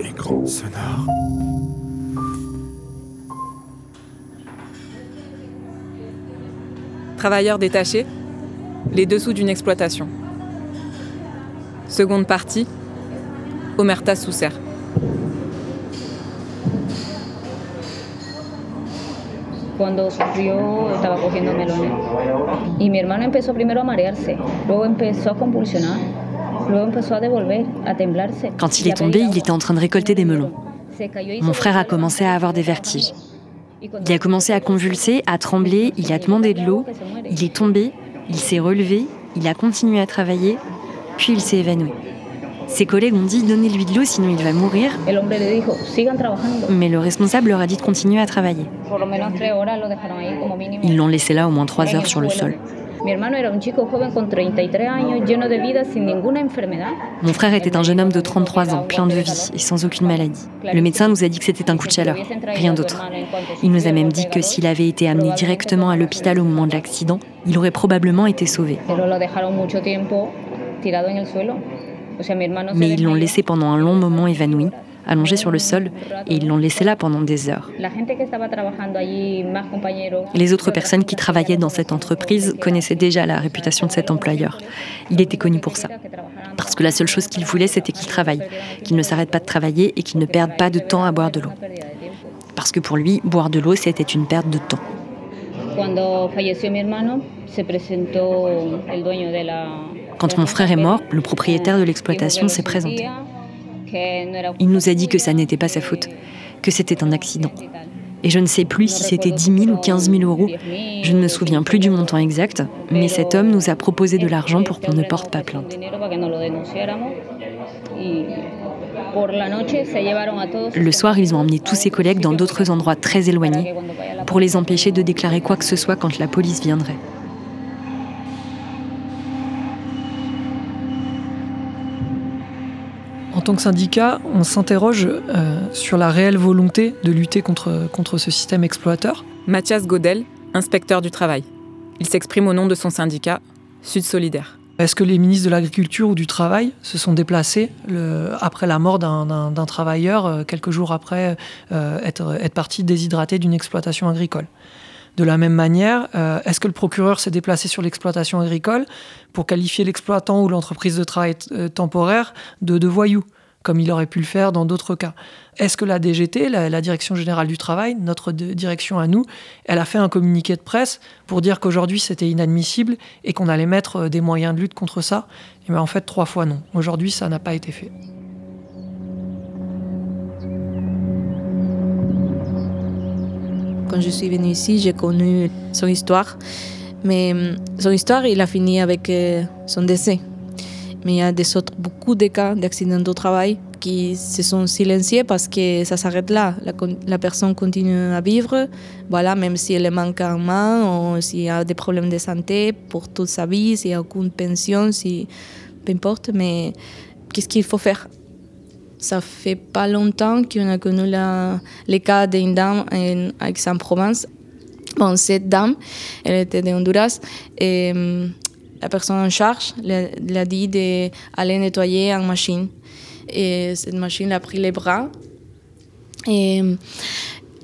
Écran sonore. Travailleurs détachés, les dessous d'une exploitation. Seconde partie, Omerta Sousser. Cuando sufrió estaba cogiendo melones. Y mi hermano empezó primero a marearse, luego empezó a convulsionar, Quand il est tombé, il était en train de récolter des melons. Mon frère a commencé à avoir des vertiges. Il a commencé à convulser, à trembler, il a demandé de l'eau, il est tombé, il s'est relevé, il a continué à travailler, puis il s'est évanoui. Ses collègues ont dit donnez-lui de l'eau sinon il va mourir, mais le responsable leur a dit de continuer à travailler. Ils l'ont laissé là au moins trois heures sur le sol. Mi hermano era un chico joven con 33 años, lleno de vida, sin ninguna enfermedad. Mon frère était un jeune homme de 33 ans, plein de vie et sans aucune maladie. Le médecin nous a dit que c'était un coup de chaleur, rien d'autre. Il nous a même dit que s'il avait été amené directement à l'hôpital au moment de l'accident, il aurait probablement été sauvé. Mais ils l'ont laissé pendant un long moment évanoui, allongé sur le sol, et ils l'ont laissé là pendant des heures. Les autres personnes qui travaillaient dans cette entreprise connaissaient déjà la réputation de cet employeur. Il était connu pour ça. Parce que la seule chose qu'il voulait, c'était qu'il travaille, qu'il ne s'arrête pas de travailler et qu'il ne perde pas de temps à boire de l'eau. Parce que pour lui, boire de l'eau, c'était une perte de temps. Quand mon frère est mort, le propriétaire de l'exploitation s'est présenté. Il nous a dit que ça n'était pas sa faute, que c'était un accident. Et je ne sais plus si c'était 10 000 ou 15 000 euros. Je ne me souviens plus du montant exact, mais cet homme nous a proposé de l'argent pour qu'on ne porte pas plainte. Le soir, ils ont emmené tous ses collègues dans d'autres endroits très éloignés pour les empêcher de déclarer quoi que ce soit quand la police viendrait. Tant que syndicat, on s'interroge euh, sur la réelle volonté de lutter contre, contre ce système exploiteur. Mathias Godel, inspecteur du travail. Il s'exprime au nom de son syndicat, Sud Solidaire. Est-ce que les ministres de l'Agriculture ou du Travail se sont déplacés le- après la mort d'un- travailleur, euh, quelques jours après euh, être, être parti déshydraté d'une exploitation agricole? De la même manière, euh, est-ce que le procureur s'est déplacé sur l'exploitation agricole pour qualifier l'exploitant ou l'entreprise de travail temporaire de, de voyou, comme il aurait pu le faire dans d'autres cas Est-ce que la DGT, la, Direction générale du travail, notre direction à nous, elle a fait un communiqué de presse pour dire qu'aujourd'hui c'était inadmissible et qu'on allait mettre euh, des moyens de lutte contre ça? Et bien en fait, trois fois non. Aujourd'hui, ça n'a pas été fait. Quand je suis venue ici, j'ai connu son histoire. Mais hum, son histoire, il a fini avec euh, son décès. Mais il y a des autres, beaucoup de cas d'accidents de travail qui se sont silenciés parce que ça s'arrête là. La, personne continue à vivre, voilà, même si elle manque un main ou s'il y a des problèmes de santé pour toute sa vie, s'il n'y a aucune pension, si, peu importe. Mais qu'est-ce qu'il faut faire? Ça fait pas longtemps qu'on a connu la, les cas d'une dame en Aix-en-Provence. Bon, cette dame, elle était de Honduras hum, la personne en charge lui a dit d'aller nettoyer une machine. Et cette machine a pris les bras. Et hum,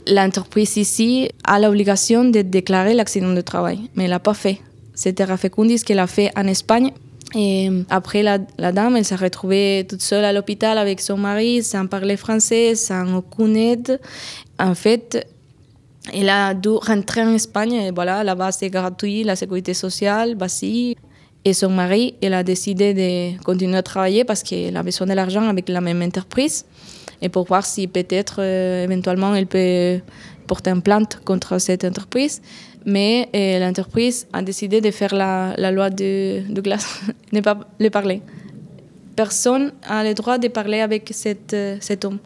l'entreprise ici a l'obligation de déclarer l'accident de travail, mais elle l'a pas fait. C'était Rafecundis qu'elle a fait en Espagne. Et après, la, la dame, elle s'est retrouvée toute seule à l'hôpital avec son mari, sans parler français, sans aucune aide. En fait, elle a dû rentrer en Espagne. Et voilà, là-bas, c'est gratuit, la sécurité sociale, basique. Et son mari, elle a décidé de continuer à travailler parce qu'elle a besoin de l'argent avec la même entreprise. Et pour voir si peut-être, euh, éventuellement, elle peut porter une plainte contre cette entreprise. Mais euh, l'entreprise a décidé de faire la, loi de, glace, ne pas le parler. Personne n'a le droit de parler avec cette, euh, cet homme.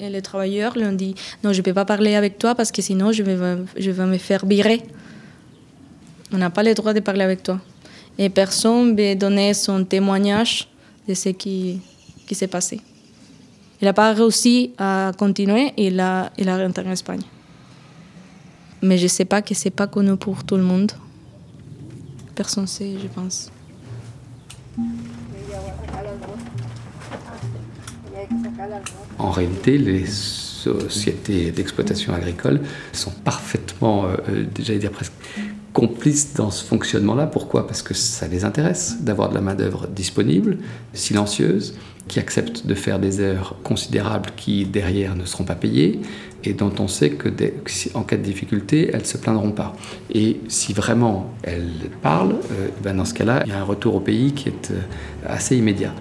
Et les travailleurs lui ont dit Non, je ne peux pas parler avec toi parce que sinon je vais, je vais me faire virer. On n'a pas le droit de parler avec toi. Et personne ne veut donner son témoignage de ce qui, s'est passé. Il n'a pas réussi à continuer et il a, rentré en Espagne. Mais je ne sais pas que ce n'est pas connu pour tout le monde. Personne ne sait, je pense. En réalité, les sociétés d'exploitation agricole sont parfaitement, euh, j'allais dire presque complices dans ce fonctionnement-là. Pourquoi? Parce que ça les intéresse d'avoir de la main-d'œuvre disponible, silencieuse, qui accepte de faire des heures considérables qui derrière ne seront pas payées et dont on sait que en cas de difficulté, elles ne se plaindront pas. Et si vraiment elles parlent, euh, ben dans ce cas-là, il y a un retour au pays qui est euh, assez immédiat.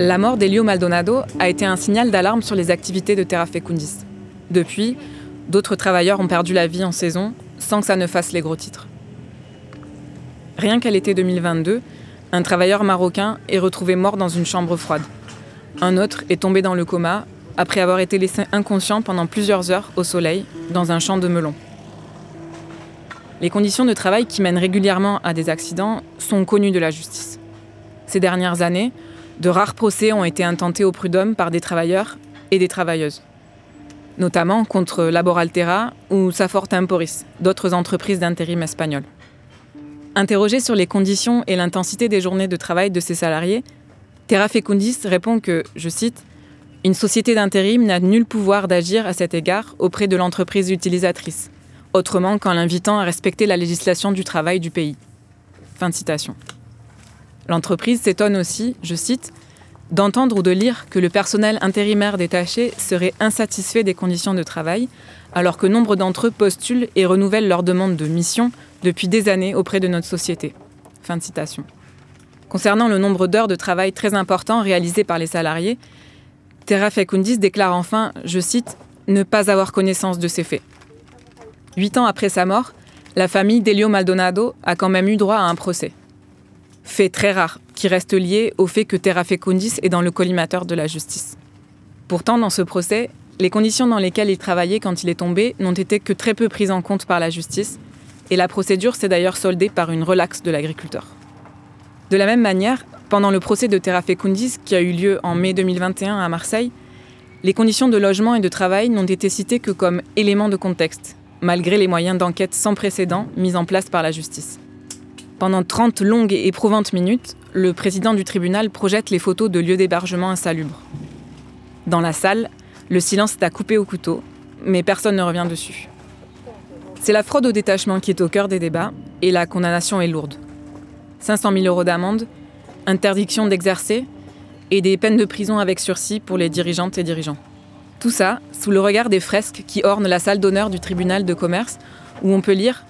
La mort d'Elio Maldonado a été un signal d'alarme sur les activités de Terra Fecundis. Depuis, d'autres travailleurs ont perdu la vie en saison sans que ça ne fasse les gros titres. Rien qu'à l'été 2022, un travailleur marocain est retrouvé mort dans une chambre froide. Un autre est tombé dans le coma après avoir été laissé inconscient pendant plusieurs heures au soleil dans un champ de melons. Les conditions de travail qui mènent régulièrement à des accidents sont connues de la justice. Ces dernières années, de rares procès ont été intentés au prud'homme par des travailleurs et des travailleuses, notamment contre Laboraltera ou Safor Temporis, d'autres entreprises d'intérim espagnoles. Interrogé sur les conditions et l'intensité des journées de travail de ses salariés, Terra Fecundis répond que, je cite, Une société d'intérim n'a nul pouvoir d'agir à cet égard auprès de l'entreprise utilisatrice, autrement qu'en l'invitant à respecter la législation du travail du pays. Fin de citation. L'entreprise s'étonne aussi, je cite, d'entendre ou de lire que le personnel intérimaire détaché serait insatisfait des conditions de travail, alors que nombre d'entre eux postulent et renouvellent leur demande de mission depuis des années auprès de notre société. Fin citation. Concernant le nombre d'heures de travail très important réalisées par les salariés, Terra Fecundis déclare enfin, je cite, ne pas avoir connaissance de ces faits. Huit ans après sa mort, la famille d'Elio Maldonado a quand même eu droit à un procès fait très rare, qui reste lié au fait que Terra Fecundis est dans le collimateur de la justice. Pourtant, dans ce procès, les conditions dans lesquelles il travaillait quand il est tombé n'ont été que très peu prises en compte par la justice, et la procédure s'est d'ailleurs soldée par une relaxe de l'agriculteur. De la même manière, pendant le procès de Terra Fecundis qui a eu lieu en mai 2021 à Marseille, les conditions de logement et de travail n'ont été citées que comme éléments de contexte, malgré les moyens d'enquête sans précédent mis en place par la justice. Pendant 30 longues et éprouvantes minutes, le président du tribunal projette les photos de lieux d'hébergement insalubres. Dans la salle, le silence est à couper au couteau, mais personne ne revient dessus. C'est la fraude au détachement qui est au cœur des débats, et la condamnation est lourde. 500 000 euros d'amende, interdiction d'exercer, et des peines de prison avec sursis pour les dirigeantes et dirigeants. Tout ça sous le regard des fresques qui ornent la salle d'honneur du tribunal de commerce, où on peut lire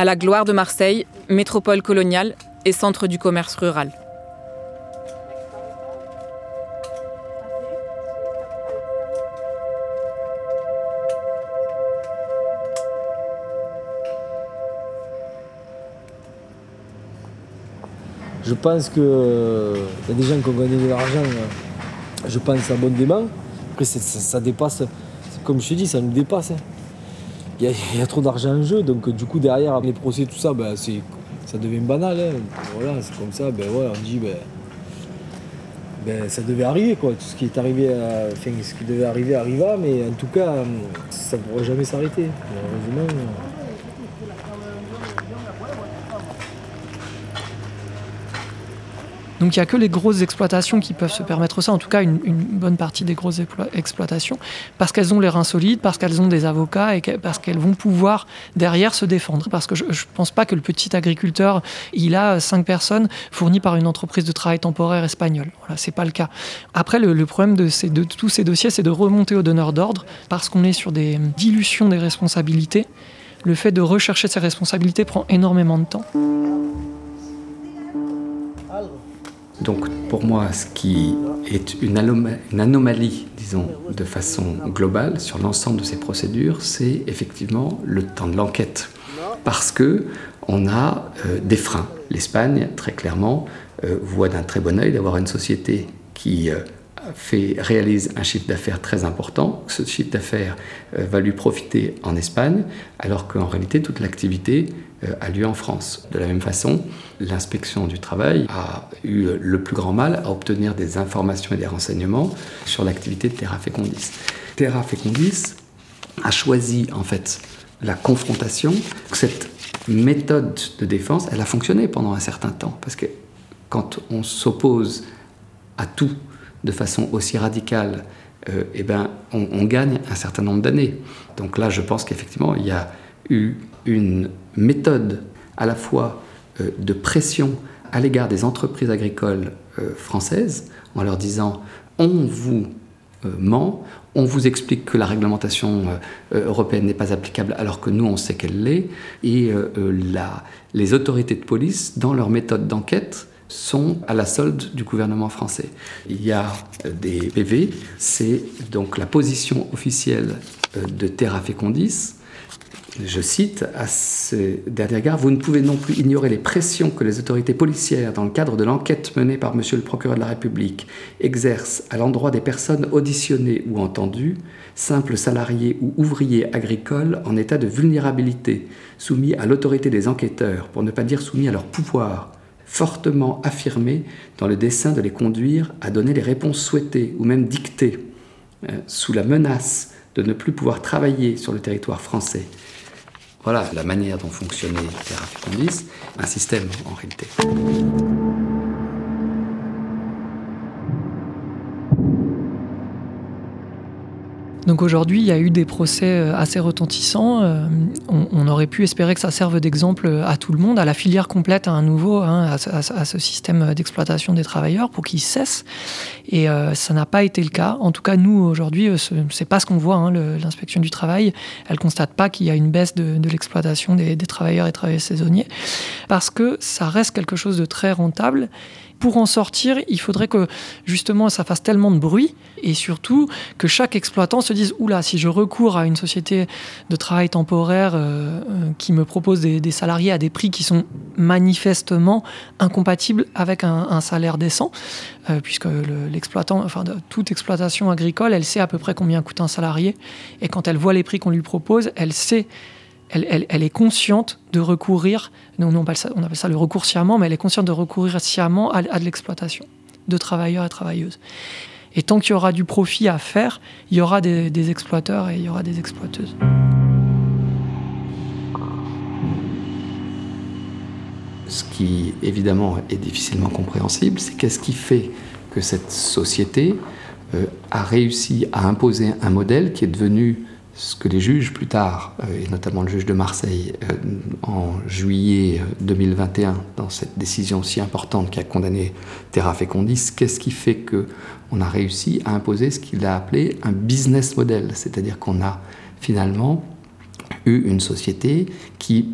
à la gloire de Marseille, métropole coloniale et centre du commerce rural. Je pense qu'il euh, y a des gens qui ont gagné de l'argent, euh, je pense abondamment. Après, ça, dépasse, comme je te dis, ça nous dépasse. Il y, a trop d'argent en jeu, donc du coup derrière les procès, tout ça, ben, ça devient banal. Hein. Voilà, c'est comme ça, ben, voilà, on dit ben, ben, ça devait arriver quoi. Tout ce qui est arrivé, ce qui devait arriver arriva, mais en tout cas, ça ne pourra jamais s'arrêter. Heureusement. Donc il n'y a que les grosses exploitations qui peuvent se permettre ça, en tout cas une, bonne partie des grosses exploitations, parce qu'elles ont les reins solides, parce qu'elles ont des avocats et parce qu'elles vont pouvoir derrière se défendre. Parce que je ne pense pas que le petit agriculteur, il a cinq personnes fournies par une entreprise de travail temporaire espagnole. Voilà, c'est pas le cas. Après, le, problème de, de tous ces dossiers, c'est de remonter au donneur d'ordre, parce qu'on est sur des dilutions des responsabilités. Le fait de rechercher ces responsabilités prend énormément de temps. Donc pour moi, ce qui est une, anomalie, disons, de façon globale sur l'ensemble de ces procédures, c'est effectivement le temps de l'enquête. Parce que on a euh, des freins. L'Espagne, très clairement, euh, voit d'un très bon œil d'avoir une société qui euh, réalise un chiffre d'affaires très important. Ce chiffre d'affaires va lui profiter en Espagne, alors qu'en réalité, toute l'activité a lieu en France. De la même façon, l'inspection du travail a eu le plus grand mal à obtenir des informations et des renseignements sur l'activité de Terra Fecundis. Terra Fecundis a choisi en fait la confrontation, cette méthode de défense, elle a fonctionné pendant un certain temps. Parce que quand on s'oppose à tout de façon aussi radicale, euh, eh ben, on, gagne un certain nombre d'années. Donc là, je pense qu'effectivement, il y a eu une méthode à la fois euh, de pression à l'égard des entreprises agricoles euh, françaises, en leur disant on vous ment, on vous explique que la réglementation européenne n'est pas applicable alors que nous on sait qu'elle l'est, et les autorités de police, dans leur méthode d'enquête, sont à la solde du gouvernement français. Il y a euh, des PV, c'est donc la position officielle euh, de Terra Fecundis. Je cite à ce dernier égard, vous ne pouvez non plus ignorer les pressions que les autorités policières, dans le cadre de l'enquête menée par Monsieur le procureur de la République, exercent à l'endroit des personnes auditionnées ou entendues, simples salariés ou ouvriers agricoles en état de vulnérabilité, soumis à l'autorité des enquêteurs, pour ne pas dire soumis à leur pouvoir, fortement affirmé dans le dessein de les conduire à donner les réponses souhaitées ou même dictées, euh, sous la menace de ne plus pouvoir travailler sur le territoire français. Voilà la manière dont fonctionnait Terra Fecundis, un système en réalité. Donc aujourd'hui, il y a eu des procès euh, assez retentissants. Euh, on, aurait pu espérer que ça serve d'exemple à tout le monde, à la filière complète, à un nouveau, hein, à, ce système d'exploitation des travailleurs pour qu'ils cessent. Et euh, ça n'a pas été le cas. En tout cas, nous, aujourd'hui, c'est pas ce qu'on voit. Hein, L'inspection du travail, elle constate pas qu'il y a une baisse de, l'exploitation des travailleurs et travailleurs saisonniers, parce que ça reste quelque chose de très rentable pour en sortir, il faudrait que justement ça fasse tellement de bruit et surtout que chaque exploitant se dise oula, si je recours à une société de travail temporaire euh, euh, qui me propose des, salariés à des prix qui sont manifestement incompatibles avec un, salaire décent, euh, puisque l'exploitant, enfin toute exploitation agricole, elle sait à peu près combien coûte un salarié et quand elle voit les prix qu'on lui propose, elle sait elle, est consciente de recourir, non, on, appelle ça, on appelle ça le recours sciemment, mais elle est consciente de recourir sciemment à, de l'exploitation de travailleurs et travailleuses. Et tant qu'il y aura du profit à faire, il y aura des, des exploiteurs et il y aura des exploiteuses. Ce qui évidemment est difficilement compréhensible, c'est qu'est-ce qui fait que cette société euh, a réussi à imposer un modèle qui est devenu ce que les juges plus tard, euh, et notamment le juge de Marseille, euh, en juillet 2021, euh, dans cette décision si importante qui a condamné Terra Fecundis, qu'est-ce qui fait qu'on a réussi à imposer ce qu'il a appelé un business model, c'est-à-dire qu'on a finalement eu une société qui,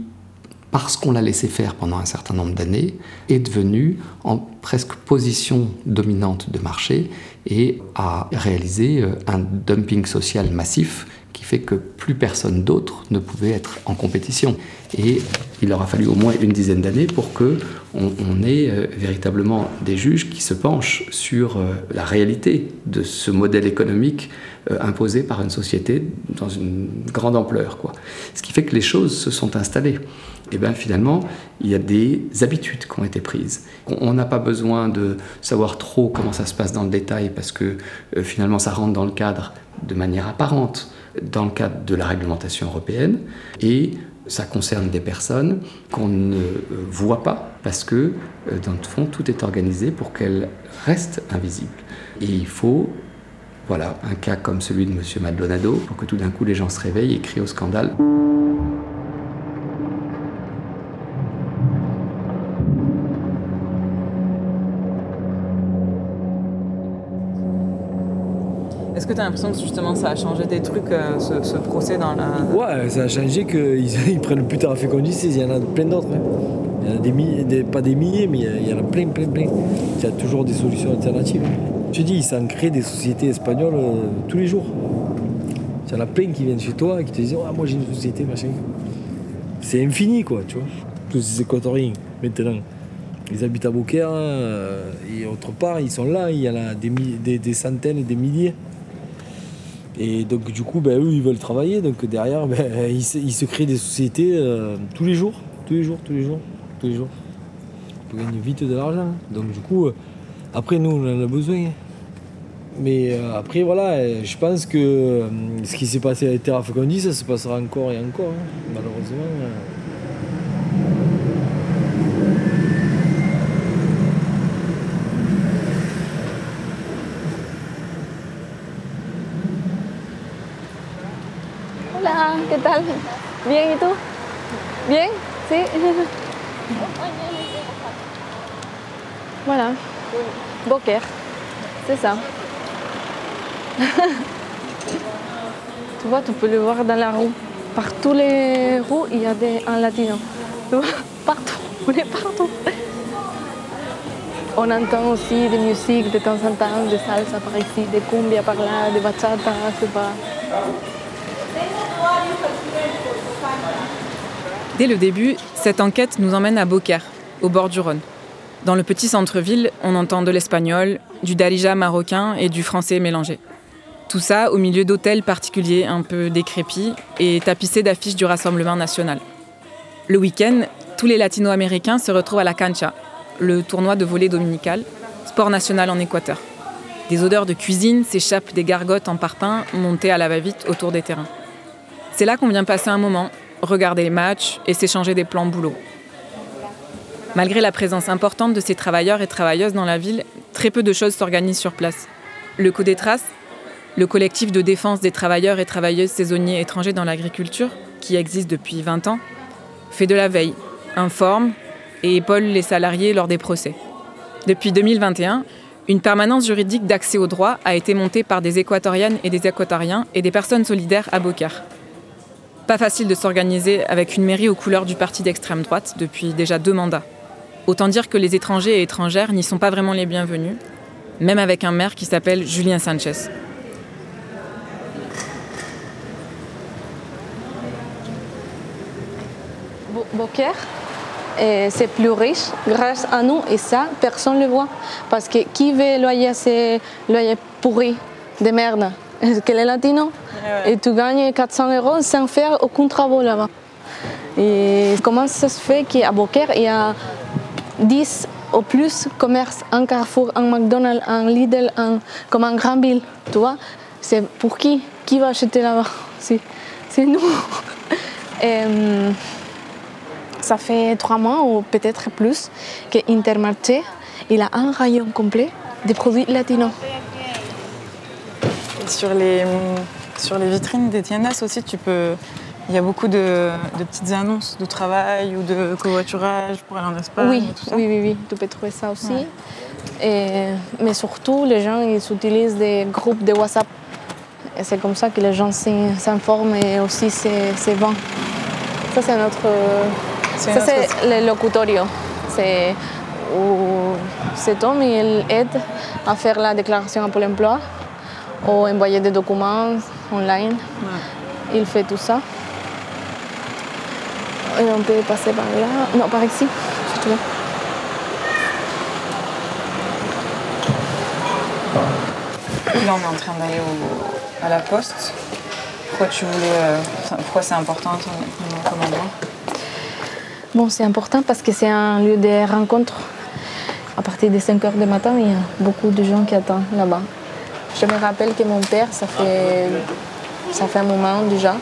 parce qu'on l'a laissé faire pendant un certain nombre d'années, est devenue en presque position dominante de marché et a réalisé un dumping social massif qui fait que plus personne d'autre ne pouvait être en compétition. Et il aura fallu au moins une dizaine d'années pour que on, ait euh, véritablement des juges qui se penchent sur euh, la réalité de ce modèle économique euh, imposé par une société dans une grande ampleur. Quoi. Ce qui fait que les choses se sont installées. Et bien finalement, il y a des habitudes qui ont été prises. On n'a pas besoin de savoir trop comment ça se passe dans le détail parce que finalement ça rentre dans le cadre de manière apparente dans le cadre de la réglementation européenne et ça concerne des personnes qu'on ne voit pas parce que, euh, dans le fond, tout est organisé pour qu'elles restent invisibles. Et il faut, voilà, un cas comme celui de M. Maldonado pour que tout d'un coup les gens se réveillent et crient au scandale. Est-ce que tu as l'impression que justement ça a changé des trucs, euh, ce, procès dans la. Ouais, ça a changé qu'ils ils prennent plus tard à fécondice, il y en a plein d'autres. Hein. Il y en a des milliers, pas des milliers, mais il y en a plein, plein, plein. Il y a toujours des solutions alternatives. Je te dis, ça en crée des sociétés espagnoles euh, tous les jours. Il y en a plein qui viennent chez toi et qui te disent Ah, moi j'ai une société, machin. C'est infini, quoi, tu vois. Tous ces équatoriens, maintenant. Ils habitent à Beaucaire euh, et autre part, ils sont là, il y en a des, des centaines et des milliers. Et donc du coup, ben, eux, ils veulent travailler. Donc derrière, ben, ils, se, créent des sociétés euh, tous les jours, tous les jours, tous les jours, tous les jours. Pour gagner vite de l'argent. Donc du coup, euh, après nous, on en a besoin. Mais euh, après, voilà, je pense que ce qui s'est passé avec Terra Fecondi, ça se passera encore et encore, hein, malheureusement. Bien, ¿y tú? Bien? Sí. Voilà. Boker. C'est ça. tu vois, tu peux le voir dans la rue. Par tous les rues, il y a des, un latino. Tu vois, partout. On est partout. On entend aussi des musiques de temps en temps, des salsa par ici, des cumbia par là, des bachata, c'est pas. Dès le début, cette enquête nous emmène à Beaucaire, au bord du Rhône. Dans le petit centre-ville, on entend de l'espagnol, du darija marocain et du français mélangé. Tout ça au milieu d'hôtels particuliers un peu décrépits et tapissés d'affiches du Rassemblement national. Le week-end, tous les latino-américains se retrouvent à la cancha, le tournoi de volley dominical, sport national en Équateur. Des odeurs de cuisine s'échappent des gargotes en parpaing montées à la va-vite autour des terrains. C'est là qu'on vient passer un moment, regarder les matchs et s'échanger des plans boulot. Malgré la présence importante de ces travailleurs et travailleuses dans la ville, très peu de choses s'organisent sur place. Le coup des traces, le collectif de défense des travailleurs et travailleuses saisonniers étrangers dans l'agriculture, qui existe depuis 20 ans, fait de la veille, informe et épaule les salariés lors des procès. Depuis 2021, une permanence juridique d'accès au droit a été montée par des équatoriennes et des équatoriens et des personnes solidaires à Beaucaire. Pas facile de s'organiser avec une mairie aux couleurs du parti d'extrême droite depuis déjà deux mandats. Autant dire que les étrangers et étrangères n'y sont pas vraiment les bienvenus, même avec un maire qui s'appelle Julien Sanchez. Beaucaire, c'est plus riche grâce à nous et ça, personne ne le voit. Parce que qui veut loyer, c'est loyer pourri, de merde que les latinos. Et tu gagnes 400 euros sans faire aucun travail là-bas. Et comment ça se fait qu'à Beaucaire, il y a 10 ou plus commerces, un Carrefour, un McDonald's, un Lidl, un, comme un grand ville, tu vois C'est pour qui? Qui va acheter là-bas? C'est nous. Et, ça fait trois mois ou peut-être plus que Intermarché il a un rayon complet de produits latinos. Sur les, sur les vitrines des tiendas aussi, tu peux, il y a beaucoup de, petites annonces de travail ou de covoiturage pour aller en Espagne. Oui, tout ça. oui, oui, oui, tu peux trouver ça aussi. Et, mais surtout, les gens ils utilisent des groupes de WhatsApp. Et c'est comme ça que les gens s'informent et aussi se, vendent. Ça, c'est notre ça, c'est le locutorio. C'est où cet homme il aide à faire la déclaration à Pôle emploi ou envoyer des documents online. Il fait tout ça. Et on peut passer par là. Non, par ici, si tu veux. Là, on est en train d'aller à la poste. Pourquoi tu voulais. Euh, pourquoi c'est important comme endroit Bon, c'est important parce que c'est un lieu de rencontre. À partir des 5 heures du matin, il y a beaucoup de gens qui attendent là-bas. Je me rappelle que mon père, ça fait, ça fait un moment déjà,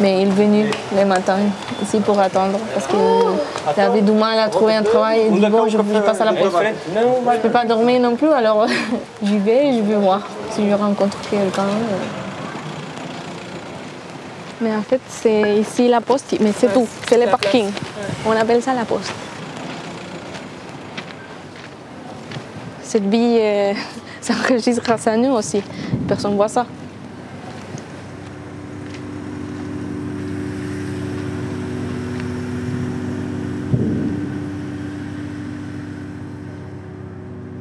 mais il est venu le matin ici pour attendre parce qu'il avait du mal à trouver un travail. Il dit bon, je passe à la poste. Je ne peux pas dormir non plus, alors j'y vais et je vais voir si je rencontre quelqu'un. Mais en fait, c'est ici la poste, mais c'est tout, c'est le parking. On appelle ça la poste. Cette bille euh, s'enregistre grâce à nous aussi. Personne ne voit ça.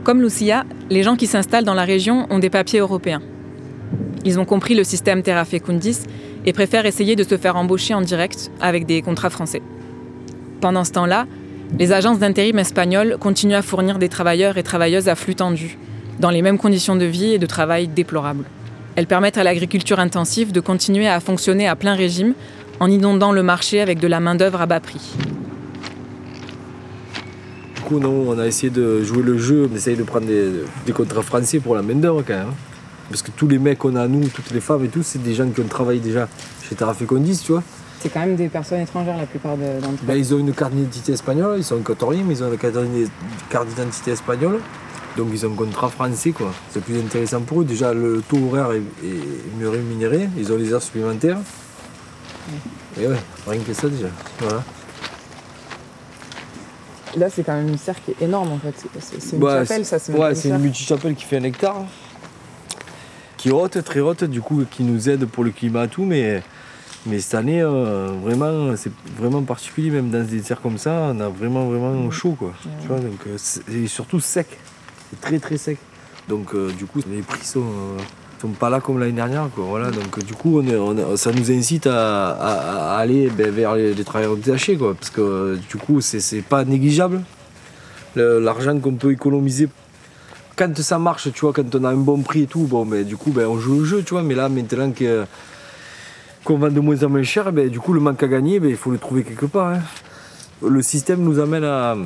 Comme Lucia, les gens qui s'installent dans la région ont des papiers européens. Ils ont compris le système Terra Fecundis et préfèrent essayer de se faire embaucher en direct avec des contrats français. Pendant ce temps-là, les agences d'intérim espagnoles continuent à fournir des travailleurs et travailleuses à flux tendu, dans les mêmes conditions de vie et de travail déplorables. Elles permettent à l'agriculture intensive de continuer à fonctionner à plein régime en inondant le marché avec de la main-d'œuvre à bas prix. Du coup, non, on a essayé de jouer le jeu, on essaye de prendre des, des contrats français pour la main-d'œuvre quand même. Parce que tous les mecs qu'on a, nous, toutes les femmes et tout, c'est des gens qui ont travaillé déjà chez Terrafecondis, tu vois. C'est quand même des personnes étrangères la plupart d'entre eux. Ben, ils ont une carte d'identité espagnole, ils sont cotoriens, mais ils ont une carte d'identité espagnole. Donc ils ont un contrat français, quoi. C'est plus intéressant pour eux. Déjà, le taux horaire est, mieux rémunéré, ils ont les heures supplémentaires. Et ouais, rien que ça déjà. Voilà. Là, c'est quand même une serre qui est énorme en fait. C'est une chapelle, ça. Ouais, c'est une multi-chapelle qui fait un hectare. Qui est haute, très haute, du coup, qui nous aide pour le climat et tout, mais, mais cette année, euh, vraiment, c'est vraiment particulier, même dans des serres comme ça, on a vraiment, vraiment chaud, quoi. Tu vois, donc, euh, et surtout sec. C'est très, très sec. Donc, euh, du coup, les prix sont sont pas là comme l'année dernière. Quoi. Voilà, donc du coup, on ça nous incite à, aller ben, vers les, travailleurs détachés, quoi, parce que du coup, c'est pas négligeable l'argent qu'on peut économiser. Quand ça marche, tu vois, quand on a un bon prix et tout, bon, mais du coup, ben, on joue le jeu, tu vois, mais là, maintenant qu'on vend de moins en moins cher, ben, du coup, le manque à gagner, ben, il faut le trouver quelque part. Hein. Le système nous amène à,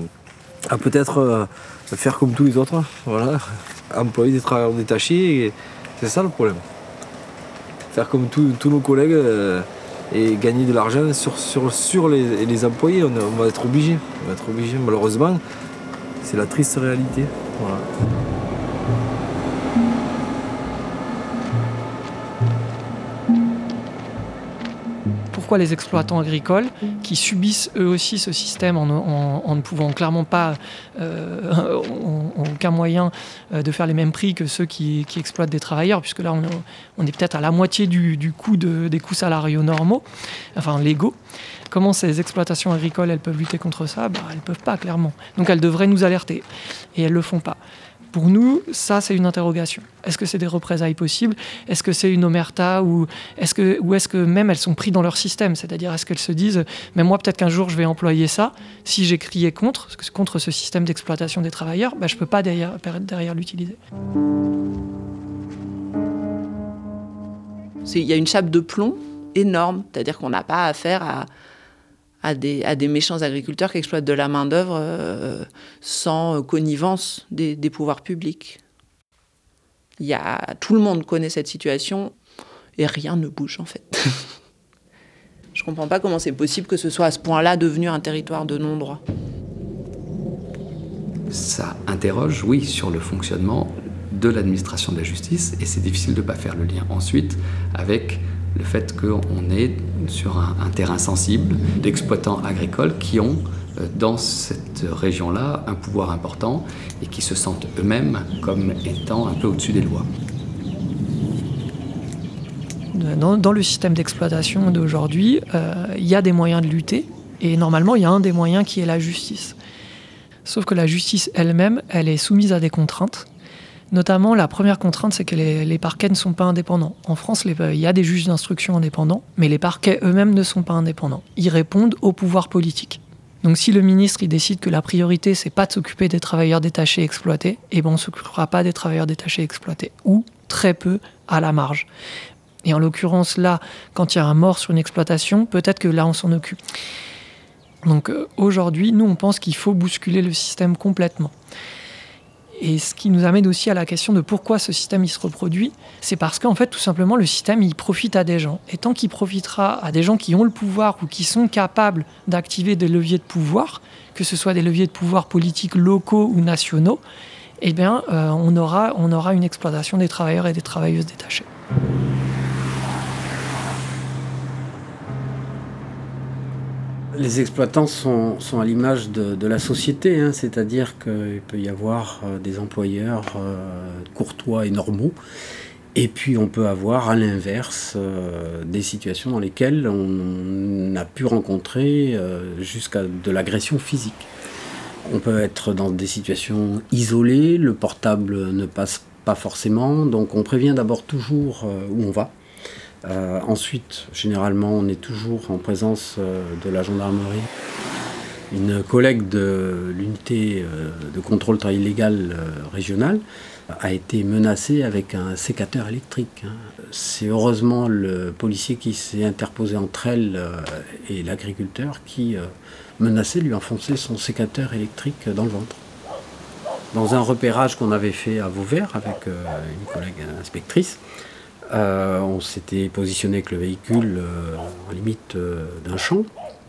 peut-être euh, faire comme tous les autres, hein. voilà, employer des travailleurs détachés. C'est ça le problème. Faire comme tous nos collègues euh, et gagner de l'argent sur, sur, sur les, employés. On, va être obligé. On va être obligé, malheureusement. C'est la triste réalité. Les exploitants agricoles, qui subissent eux aussi ce système en, ne pouvant clairement pas, euh, aucun moyen euh, de faire les mêmes prix que ceux qui, exploitent des travailleurs, puisque là on, est peut-être à la moitié du, coût des coûts salariaux normaux, enfin légaux. Comment ces exploitations agricoles, elles peuvent lutter contre ça? Bah, Elles ne peuvent pas, clairement. Donc elles devraient nous alerter. Et elles ne le font pas. Pour nous, ça, c'est une interrogation. Est-ce que c'est des représailles possibles? Est-ce que c'est une omerta ou est-ce que, même elles sont prises dans leur système? C'est-à-dire, est-ce qu'elles se disent, mais moi, peut-être qu'un jour, je vais employer ça? Si j'ai crié contre, contre ce système d'exploitation des travailleurs, bah, je ne peux pas derrière, derrière l'utiliser. Il y a une chape de plomb énorme, c'est-à-dire qu'on n'a pas affaire à, à des, méchants agriculteurs qui exploitent de la main-d'œuvre euh, sans connivence des, des, pouvoirs publics. Il y a, tout le monde connaît cette situation et rien ne bouge en fait. Je ne comprends pas comment c'est possible que ce soit à ce point-là devenu un territoire de non-droit. Ça interroge, oui, sur le fonctionnement de l'administration de la justice et c'est difficile de ne pas faire le lien ensuite avec le fait qu'on est sur un, terrain sensible d'exploitants agricoles qui ont euh, dans cette région-là un pouvoir important et qui se sentent eux-mêmes comme étant un peu au-dessus des lois. Dans, le système d'exploitation d'aujourd'hui, euh, il y a des moyens de lutter et normalement il y a un des moyens qui est la justice. Sauf que la justice elle-même, elle est soumise à des contraintes Notamment, la première contrainte, c'est que les, parquets ne sont pas indépendants. En France, il y a des juges d'instruction indépendants, mais les parquets eux-mêmes ne sont pas indépendants. Ils répondent au pouvoir politique. Donc si le ministre il décide que la priorité c'est pas de s'occuper des travailleurs détachés exploités, eh ben on s'occupera pas des travailleurs détachés exploités ou très peu à la marge. Et en l'occurrence là, quand il y a un mort sur une exploitation, peut-être que là on s'en occupe. Donc euh, aujourd'hui, nous on pense qu'il faut bousculer le système complètement. Et ce qui nous amène aussi à la question de pourquoi ce système il se reproduit, c'est parce qu'en fait tout simplement le système il profite à des gens. Et tant qu'il profitera à des gens qui ont le pouvoir ou qui sont capables d'activer des leviers de pouvoir, que ce soit des leviers de pouvoir politiques locaux ou nationaux, eh bien euh, on, aura, on aura une exploitation des travailleurs et des travailleuses détachés. Les exploitants sont, à l'image de, la société, hein, c'est-à-dire qu'il peut y avoir euh, des employeurs euh, courtois et normaux, et puis on peut avoir à l'inverse euh, des situations dans lesquelles on a pu rencontrer jusqu'à de l'agression physique. On peut être dans des situations isolées, le portable ne passe pas forcément, donc on prévient d'abord toujours où on va. Euh, ensuite, généralement, on est toujours en présence euh, de la gendarmerie. Une collègue de l'unité euh, de contrôle travail illégal régional a été menacée avec un sécateur électrique. Hein. C'est heureusement le policier qui s'est interposé entre elle et l'agriculteur qui menaçait lui enfoncer son sécateur électrique dans le ventre. Dans un repérage qu'on avait fait à Vauvert avec une collègue inspectrice, euh, on s'était positionné avec le véhicule euh, en limite euh, d'un champ.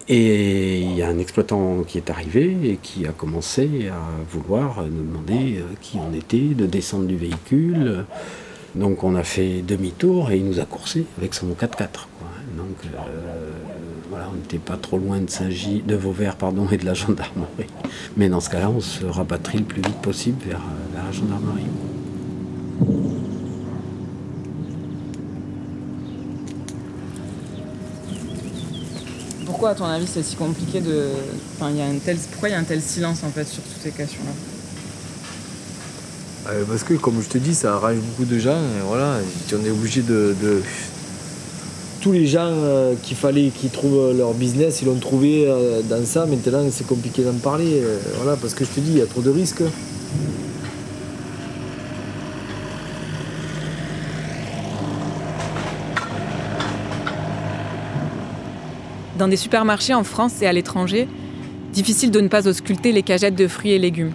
Et il y a un exploitant qui est arrivé et qui a commencé à vouloir nous demander qui on était, de descendre du véhicule. Donc on a fait demi-tour et il nous a coursé avec son 4x4. Donc voilà, on n'était pas trop loin de Saint-Gilles, de Vauvert pardon, et de la gendarmerie. Mais dans ce cas-là, on se rapatrie le plus vite possible vers la gendarmerie. Pourquoi, à ton avis, c'est si compliqué de. Enfin, y a. Pourquoi il y a un tel silence en fait sur toutes ces questions-là? Euh, Parce que, comme je te dis, ça arrange beaucoup de gens. Voilà, on est obligé de, Tous les gens euh, qu'il fallait qu'ils trouvent leur business, ils l'ont trouvé euh, dans ça. Maintenant, c'est compliqué d'en parler. voilà, parce que je te dis, il y a trop de risques. Dans des supermarchés en France et à l'étranger, difficile de ne pas ausculter les cagettes de fruits et légumes.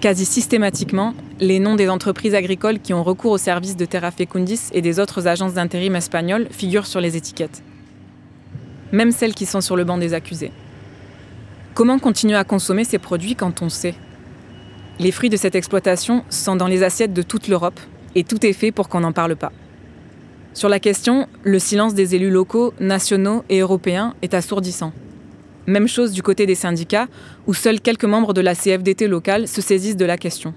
Quasi systématiquement, les noms des entreprises agricoles qui ont recours aux services de Terra Fecundis et des autres agences d'intérim espagnoles figurent sur les étiquettes. Même celles qui sont sur le banc des accusés. Comment continuer à consommer ces produits quand on sait? Les fruits de cette exploitation sont dans les assiettes de toute l'Europe et tout est fait pour qu'on n'en parle pas. Sur la question, le silence des élus locaux, nationaux et européens est assourdissant. Même chose du côté des syndicats, où seuls quelques membres de la CFDT locale se saisissent de la question.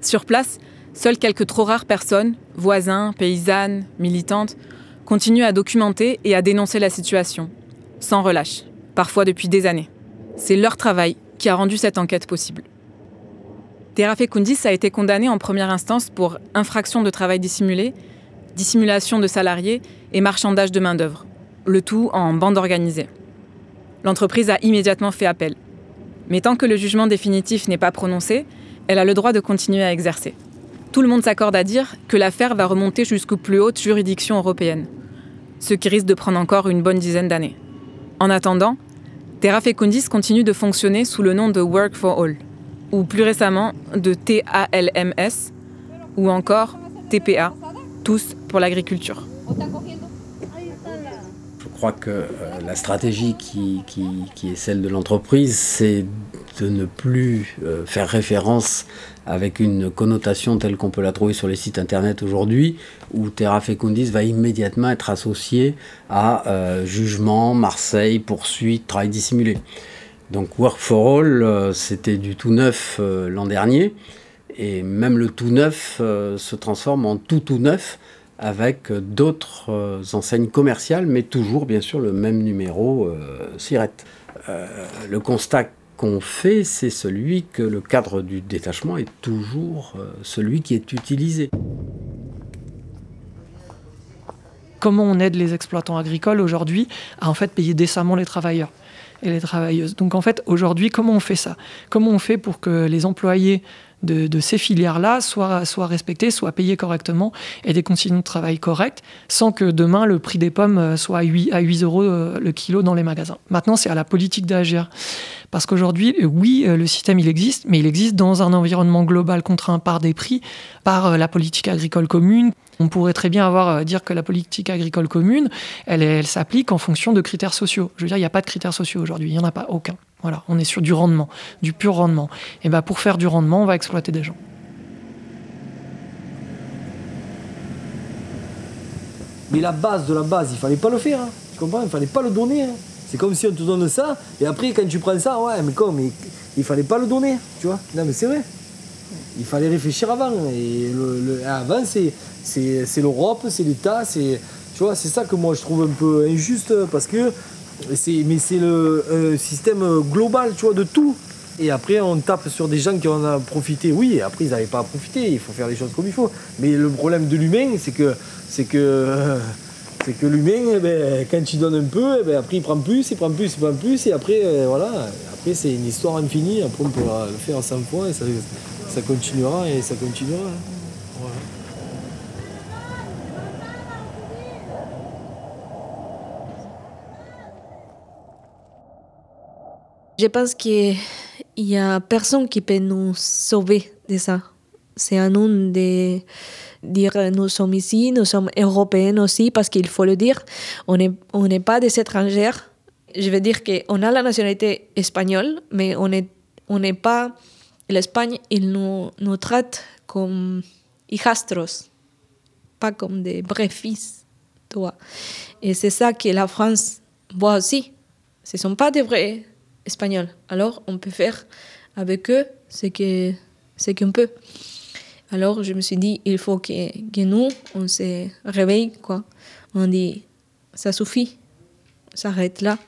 Sur place, seules quelques trop rares personnes, voisins, paysannes, militantes, continuent à documenter et à dénoncer la situation, sans relâche, parfois depuis des années. C'est leur travail qui a rendu cette enquête possible. Terra Fecundis a été condamné en première instance pour infraction de travail dissimulé dissimulation de salariés et marchandage de main-d'œuvre, le tout en bande organisée. L'entreprise a immédiatement fait appel. Mais tant que le jugement définitif n'est pas prononcé, elle a le droit de continuer à exercer. Tout le monde s'accorde à dire que l'affaire va remonter jusqu'aux plus hautes juridictions européennes, ce qui risque de prendre encore une bonne dizaine d'années. En attendant, Terra Fecundis continue de fonctionner sous le nom de Work for All, ou plus récemment de TALMS, ou encore TPA, tous l'agriculture. Je crois que euh, la stratégie qui, est celle de l'entreprise, c'est de ne plus euh, faire référence avec une connotation telle qu'on peut la trouver sur les sites internet aujourd'hui, où Terra Fecundis va immédiatement être associé à euh, jugement, Marseille, poursuite, travail dissimulé. Donc Work for All, c'était du tout neuf l'an dernier. Et même le tout neuf se transforme en tout tout neuf avec d'autres euh, enseignes commerciales, mais toujours bien sûr le même numéro euh, euh le constat qu'on fait, c'est celui que le cadre du détachement est toujours celui qui est utilisé. Comment on aide les exploitants agricoles aujourd'hui à en fait payer décemment les travailleurs et les travailleuses? Donc en fait, aujourd'hui, comment on fait ça? Comment on fait pour que les employés de, ces filières-là soient, soient respectés, soient payés correctement et des conditions de travail correctes, sans que demain le prix des pommes euh, soit à 8, à 8 euros euh, le kilo dans les magasins. Maintenant, c'est à la politique d'agir. Parce qu'aujourd'hui, euh, oui, le système, il existe, mais il existe dans un environnement global contraint par des prix, par la politique agricole commune. On pourrait très bien avoir dire que la politique agricole commune, elle, elle s'applique en fonction de critères sociaux. Je veux dire, il n'y a pas de critères sociaux aujourd'hui, il n'y en a pas aucun. Voilà, on est sur du rendement, du pur rendement. Et bien pour faire du rendement, on va exploiter des gens. Mais la base de la base, il fallait pas le faire. Hein. Tu comprends? Il fallait pas le donner. Hein. C'est comme si on te donne ça, et après, quand tu prends ça, ouais, mais comme il, il fallait pas le donner, tu vois Non, mais c'est vrai. Il fallait réfléchir avant. Avant, c'est l'Europe, c'est l'État, c'est. Tu vois, c'est ça que moi je trouve un peu injuste parce que mais c'est le système global, tu vois, de tout. Et après, on tape sur des gens qui en ont profité. Oui, après, ils n'avaient pas à profiter. Il faut faire les choses comme il faut. Mais le problème de l'humain, c'est que, c'est que, c'est que l'humain, eh ben, quand tu donnes un peu, eh ben, après, il prend plus, il prend plus, il prend plus. Et après, euh, voilà. Après, c'est une histoire infinie. Après, on pourra le faire à 100 fois et ça, ça continuera et ça continuera. Je pense qu'il n'y a personne qui peut nous sauver de ça. C'est à nous de dire nous sommes ici, nous sommes européens aussi, parce qu'il faut le dire, on n'est pas des étrangers. Je veux dire qu'on a la nationalité espagnole, mais on n'est pas. L'Espagne, il nous, nous traite comme hijastros, pas comme des vrais fils. Toi. Et c'est ça que la France moi aussi, ce ne sont pas des vrais Espagnols. Alors, on peut faire avec eux ce qu'on ce qu'on peut. Alors, je me suis dit, il faut que, que nous, on se réveille, quoi. On dit, ça suffit, s'arrête là.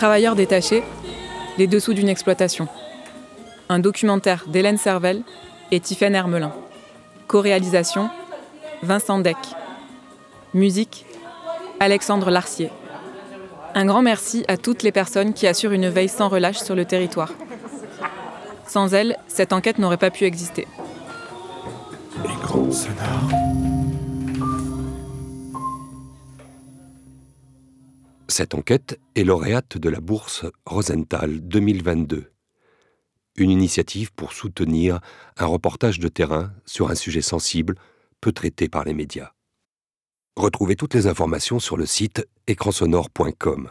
Travailleurs détachés, les dessous d'une exploitation. Un documentaire d'Hélène Servel et Tiffaine Hermelin. Co-réalisation, Vincent Deck. Musique, Alexandre Larcier. Un grand merci à toutes les personnes qui assurent une veille sans relâche sur le territoire. Sans elles, cette enquête n'aurait pas pu exister. Cette enquête est lauréate de la bourse Rosenthal 2022, une initiative pour soutenir un reportage de terrain sur un sujet sensible, peu traité par les médias. Retrouvez toutes les informations sur le site écransonore.com.